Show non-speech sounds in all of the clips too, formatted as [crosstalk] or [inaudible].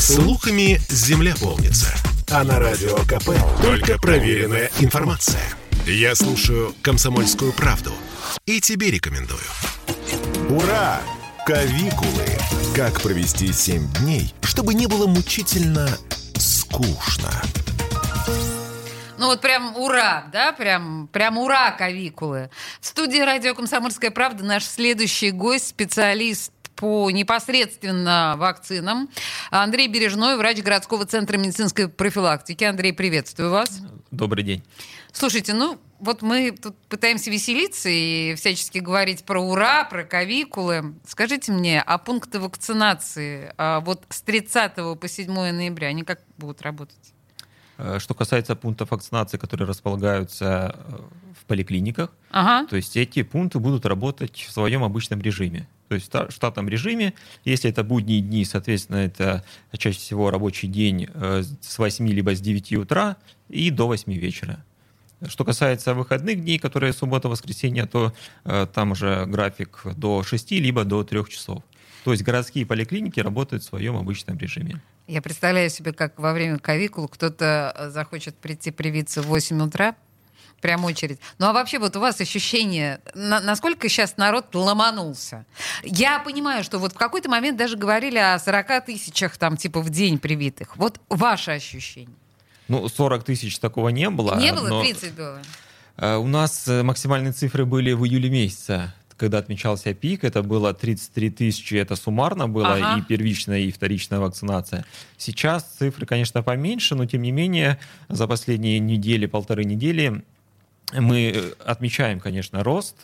Слухами земля полнится. А на радио КП только проверенная информация. Я слушаю «Комсомольскую правду» и тебе рекомендую. Ура! Кавикулы! Как провести 7 дней, чтобы не было мучительно скучно. Ну вот прям ура, да, прям, прям ура, кавикулы. В студии радио «Комсомольская правда» наш следующий гость, специалист по непосредственно вакцинам. Андрей Бережной, врач городского центра медицинской профилактики. Андрей, приветствую вас. Добрый день. Слушайте, ну вот мы тут пытаемся веселиться и всячески говорить про ура, про кавикулы. Скажите мне, а пункты вакцинации а вот с 30 по 7 ноября, они как будут работать? Э, что касается пунктов вакцинации, которые располагаются э, в поликлиниках, ага. то есть эти пункты будут работать в своем обычном режиме. То есть в штатном режиме, если это будние дни, соответственно, это чаще всего рабочий день э, с 8 либо с 9 утра и до 8 вечера. Что касается выходных дней, которые суббота-воскресенье, то э, там уже график до 6 либо до 3 часов. То есть городские поликлиники работают в своем обычном режиме. Я представляю себе, как во время ковикул кто-то э, захочет прийти привиться в 8 утра, прям очередь. Ну а вообще вот у вас ощущение, на, насколько сейчас народ ломанулся? Я понимаю, что вот в какой-то момент даже говорили о 40 тысячах там типа в день привитых. Вот ваше ощущение? Ну 40 тысяч такого не было. Не было, 30 было. Э, у нас э, максимальные цифры были в июле месяце когда отмечался пик, это было 33 тысячи, это суммарно было ага. и первичная, и вторичная вакцинация. Сейчас цифры, конечно, поменьше, но тем не менее за последние недели, полторы недели мы отмечаем, конечно, рост,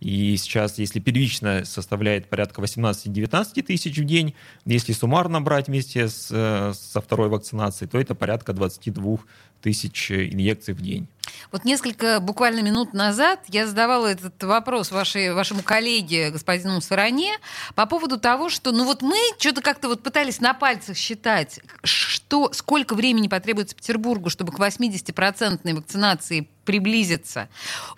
и сейчас, если первично составляет порядка 18-19 тысяч в день, если суммарно брать вместе с, со второй вакцинацией, то это порядка 22 тысяч инъекций в день. Вот несколько буквально минут назад я задавала этот вопрос вашей, вашему коллеге, господину Саране, по поводу того, что ну вот мы что-то как-то вот пытались на пальцах считать, что, сколько времени потребуется Петербургу, чтобы к 80-процентной вакцинации приблизиться.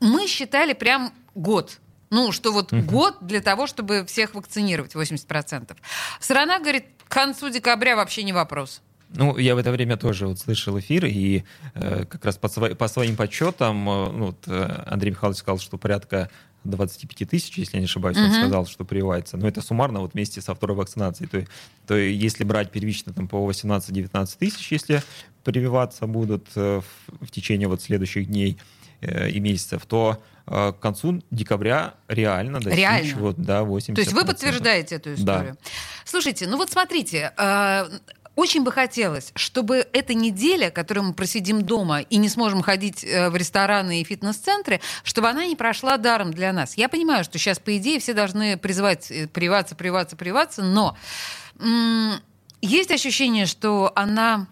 Мы считали прям год. Ну, что вот uh год для того, чтобы всех вакцинировать, 80%. Страна говорит, к концу декабря вообще не вопрос. Ну, я в это время тоже вот слышал эфир, и э, как раз по, сво- по своим подсчетам, э, ну, вот, э, Андрей Михайлович сказал, что порядка 25 тысяч, если я не ошибаюсь, uh-huh. он сказал, что прививается. Но это суммарно вот вместе со второй вакцинацией. То, то если брать первично там, по 18-19 тысяч, если прививаться будут э, в, в течение вот следующих дней э, и месяцев, то э, к концу декабря реально достичь реально? Вот, да, 80%. То есть вы подтверждаете эту историю? Да. Слушайте, ну вот смотрите, э, очень бы хотелось, чтобы эта неделя, которую мы просидим дома и не сможем ходить э, в рестораны и фитнес-центры, чтобы она не прошла даром для нас. Я понимаю, что сейчас, по идее, все должны призывать э, приваться, приваться, приваться, но есть ощущение, что она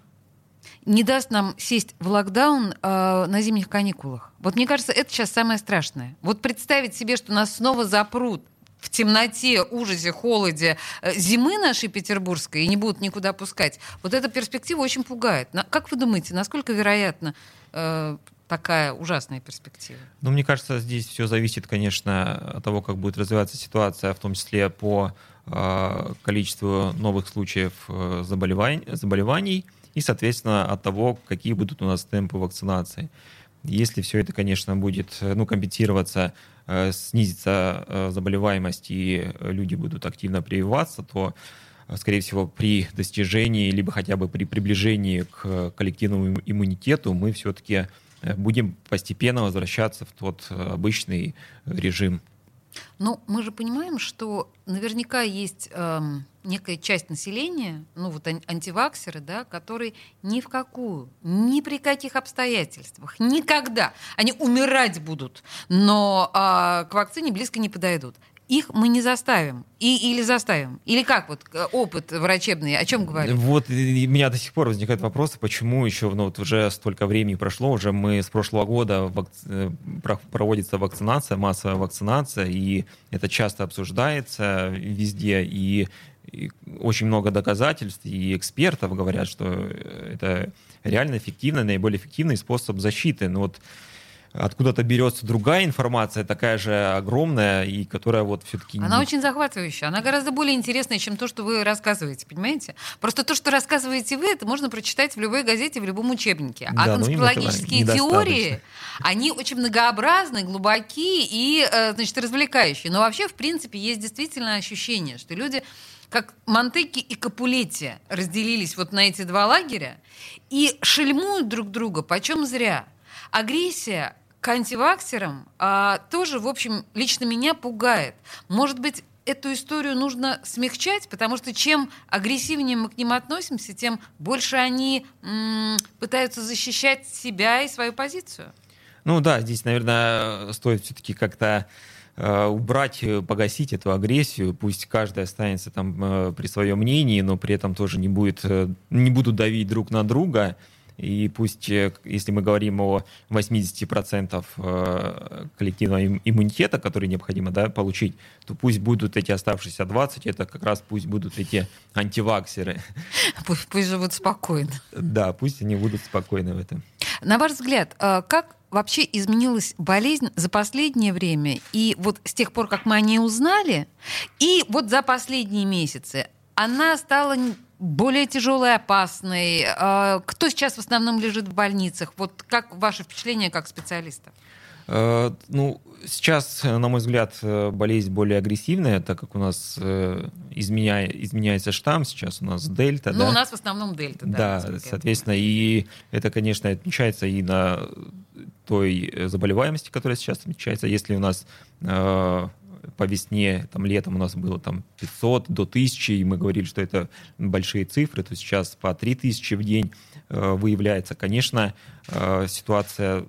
не даст нам сесть в локдаун э, на зимних каникулах. Вот мне кажется, это сейчас самое страшное. Вот представить себе, что нас снова запрут в темноте, ужасе, холоде э, зимы нашей петербургской и не будут никуда пускать. Вот эта перспектива очень пугает. Как вы думаете, насколько вероятно э, такая ужасная перспектива? Ну, мне кажется, здесь все зависит, конечно, от того, как будет развиваться ситуация, в том числе по э, количеству новых случаев э, заболеваний, заболеваний и, соответственно, от того, какие будут у нас темпы вакцинации. Если все это, конечно, будет э, ну, компенсироваться Э, снизится э, заболеваемость и люди будут активно прививаться, то скорее всего, при достижении, либо хотя бы при приближении к коллективному иммунитету мы все-таки будем постепенно возвращаться в тот обычный режим ну, мы же понимаем, что наверняка есть эм, некая часть населения, ну вот антиваксеры, да, которые ни в какую, ни при каких обстоятельствах, никогда, они умирать будут, но э, к вакцине близко не подойдут их мы не заставим. И, или заставим. Или как вот э, опыт врачебный, о чем говорит? Вот у меня до сих пор возникает вопрос, почему еще ну, вот уже столько времени прошло, уже мы с прошлого года вак... Э, проводится вакцинация, массовая вакцинация, и это часто обсуждается везде, и, и очень много доказательств, и экспертов говорят, что это реально эффективный, наиболее эффективный способ защиты. Но вот откуда-то берется другая информация, такая же огромная, и которая вот все-таки... Она не... очень захватывающая, она гораздо более интересная, чем то, что вы рассказываете, понимаете? Просто то, что рассказываете вы, это можно прочитать в любой газете, в любом учебнике. А да, конспирологические теории, они очень многообразны, глубокие и, э, значит, развлекающие. Но вообще, в принципе, есть действительно ощущение, что люди как Монтеки и Капулетти разделились вот на эти два лагеря и шельмуют друг друга, почем зря. Агрессия к антиваксерам а, тоже, в общем, лично меня пугает. Может быть, эту историю нужно смягчать, потому что чем агрессивнее мы к ним относимся, тем больше они м- пытаются защищать себя и свою позицию. Ну да, здесь, наверное, стоит все-таки как-то э, убрать, погасить эту агрессию. Пусть каждый останется там э, при своем мнении, но при этом тоже не будет, э, не будут давить друг на друга. И пусть, э, если мы говорим о 80% э, коллективного иммунитета, который необходимо да, получить, то пусть будут эти оставшиеся 20, это как раз пусть будут эти антиваксеры. [laughs] Пусть, пусть живут спокойно. Да, пусть они будут спокойны в этом. На ваш взгляд, э, как вообще изменилась болезнь за последнее время? И вот с тех пор, как мы о ней узнали, и вот за последние месяцы, она стала более тяжелый, опасный? А, кто сейчас в основном лежит в больницах? Вот как ваше впечатление как специалиста? Э, ну, сейчас, на мой взгляд, э, болезнь более агрессивная, так как у нас э, изменяя, изменяется штамм, сейчас у нас дельта. Ну, да? у нас в основном дельта, да. Да, соответственно, и это, конечно, отмечается и на той заболеваемости, которая сейчас отмечается. Если у нас по весне, там летом у нас было там 500 до 1000, и мы говорили, что это большие цифры, то сейчас по 3000 в день э, выявляется. Конечно, э, ситуация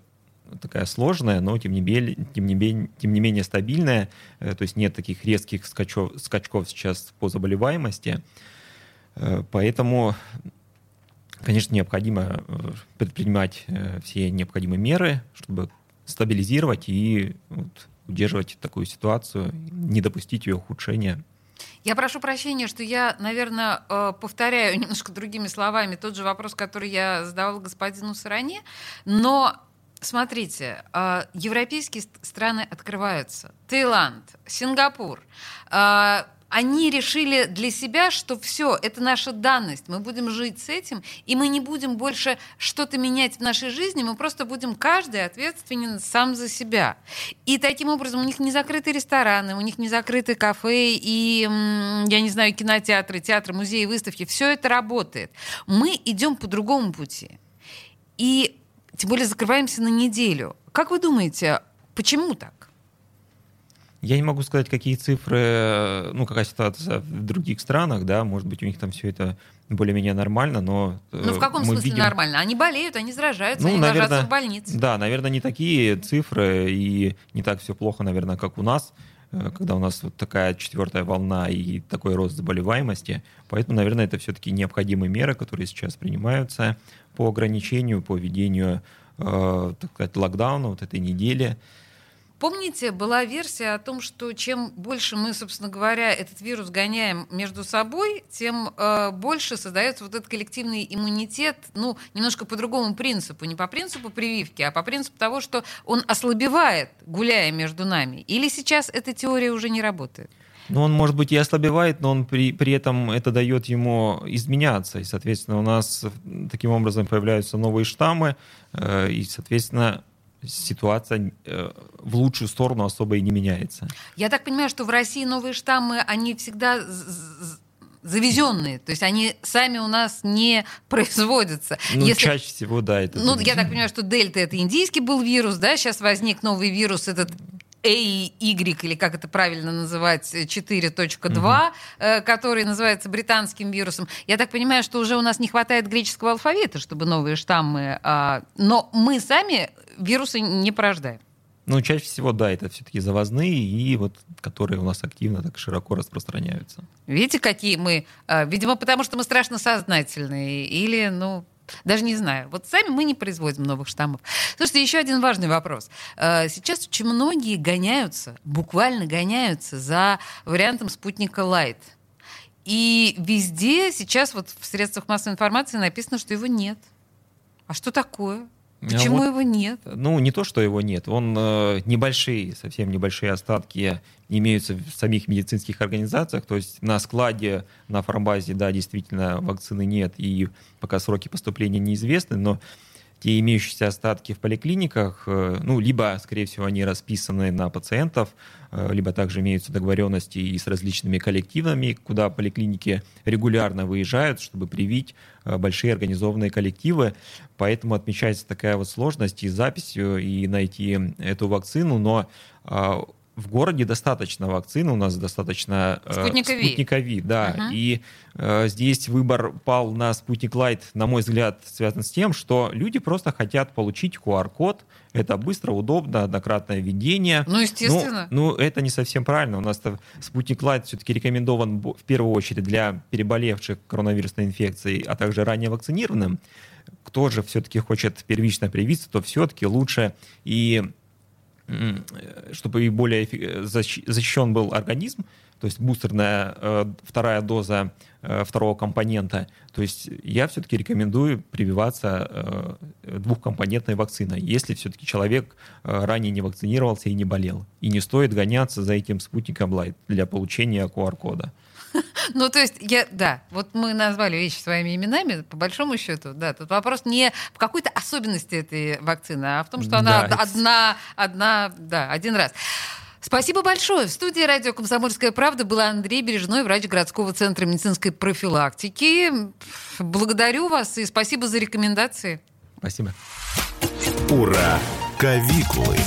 такая сложная, но тем не менее, тем не менее, тем не менее стабильная, э, то есть нет таких резких скачков, скачков сейчас по заболеваемости, э, поэтому конечно, необходимо э, предпринимать э, все необходимые меры, чтобы стабилизировать и вот, удерживать такую ситуацию, не допустить ее ухудшения. Я прошу прощения, что я, наверное, э, повторяю [laughs] немножко другими словами тот же вопрос, который я задавал господину Саране, но Смотрите, э, европейские страны открываются. Таиланд, Сингапур, э, они решили для себя, что все, это наша данность, мы будем жить с этим, и мы не будем больше что-то менять в нашей жизни, мы просто будем каждый ответственен сам за себя. И таким образом у них не закрыты рестораны, у них не закрыты кафе и, я не знаю, кинотеатры, театры, музеи, выставки. Все это работает. Мы идем по другому пути. И тем более закрываемся на неделю. Как вы думаете, почему так? Я не могу сказать, какие цифры, ну, какая ситуация в других странах, да, может быть, у них там все это более-менее нормально, но... Э, ну, в каком смысле видим... нормально? Они болеют, они заражаются, ну, они наверное, ложатся в больнице. Да, наверное, не такие цифры, и не так все плохо, наверное, как у нас, э, когда у нас вот такая четвертая волна и такой рост заболеваемости. Поэтому, наверное, это все-таки необходимые меры, которые сейчас принимаются по ограничению, по введению, э, так сказать, локдауна вот этой недели. Помните, была версия о том, что чем больше мы, собственно говоря, этот вирус гоняем между собой, тем э, больше создается вот этот коллективный иммунитет, ну, немножко по другому принципу, не по принципу прививки, а по принципу того, что он ослабевает, гуляя между нами. Или сейчас эта теория уже не работает? Ну, он, может быть, и ослабевает, но он при, при этом это дает ему изменяться. И, соответственно, у нас таким образом появляются новые штаммы, э, и, соответственно, ситуация э, в лучшую сторону особо и не меняется. Я так понимаю, что в России новые штаммы, они всегда завезенные, то есть они сами у нас не производятся. Ну, Если... чаще всего, да. Это ну, я так понимаю, что дельта это индийский был вирус, да, сейчас возник новый вирус, этот AY, или как это правильно называть, 4.2, угу. Э, который называется британским вирусом. Я так понимаю, что уже у нас не хватает греческого алфавита, чтобы новые штаммы... А, но мы сами вирусы не порождаем. Ну, чаще всего, да, это все-таки завозные, и вот которые у нас активно так широко распространяются. Видите, какие мы? А, видимо, потому что мы страшно сознательные. Или, ну, даже не знаю. Вот сами мы не производим новых штаммов. Слушайте, еще один важный вопрос. А, сейчас очень многие гоняются, буквально гоняются за вариантом спутника Light. И везде сейчас вот в средствах массовой информации написано, что его нет. А что такое? Почему вот, его нет? Ну, не то, что его нет. Он э, небольшие, совсем небольшие остатки имеются в самих медицинских организациях. То есть на складе, на фармбазе, да, действительно, вакцины нет, и пока сроки поступления неизвестны, но те имеющиеся остатки в поликлиниках, э, ну, либо, скорее всего, они расписаны на пациентов, э, либо также имеются договоренности и с различными коллективами, куда поликлиники регулярно выезжают, чтобы привить э, большие организованные коллективы. Поэтому отмечается такая вот сложность и записью, и найти эту вакцину, но а, в городе достаточно вакцин, у нас достаточно Спутника V. Спутника V, да. Угу. И э, здесь выбор пал на Спутник Лайт, на мой взгляд, связан с тем, что люди просто хотят получить QR-код. Это быстро, удобно, однократное введение. Ну, естественно. Ну, ну это не совсем правильно. У нас Спутник Лайт все-таки рекомендован в первую очередь для переболевших коронавирусной инфекцией, а также ранее вакцинированным. Кто же все-таки хочет первично привиться, то все-таки лучше и чтобы и более защищен был организм, то есть бустерная э, вторая доза э, второго компонента. То есть я все-таки рекомендую прививаться э, двухкомпонентной вакциной, если все-таки человек ранее не вакцинировался и не болел. И не стоит гоняться за этим спутником Light для получения QR-кода. [laughs] Ну, то есть, я, да, вот мы назвали вещи своими именами, по большому счету, да, тут вопрос не в какой-то особенности этой вакцины, а в том, что она да, одна, одна, да, один раз. Спасибо большое. В студии радио «Комсомольская правда» был Андрей Бережной, врач городского центра медицинской профилактики. Благодарю вас и спасибо за рекомендации. Спасибо. Ура! Кавикулы!